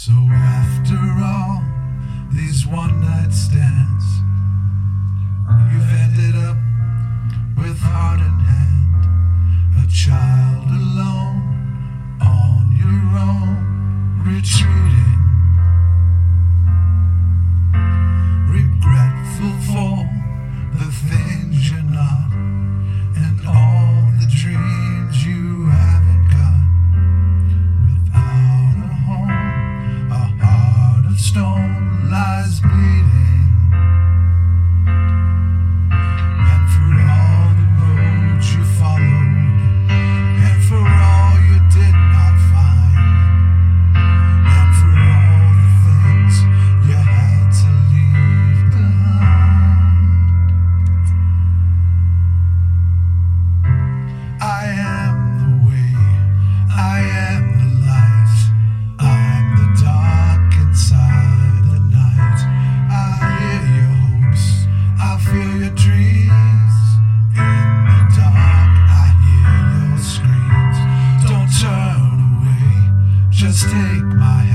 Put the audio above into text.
So after all these one night stands, you've ended up with heart in hand, a child. take my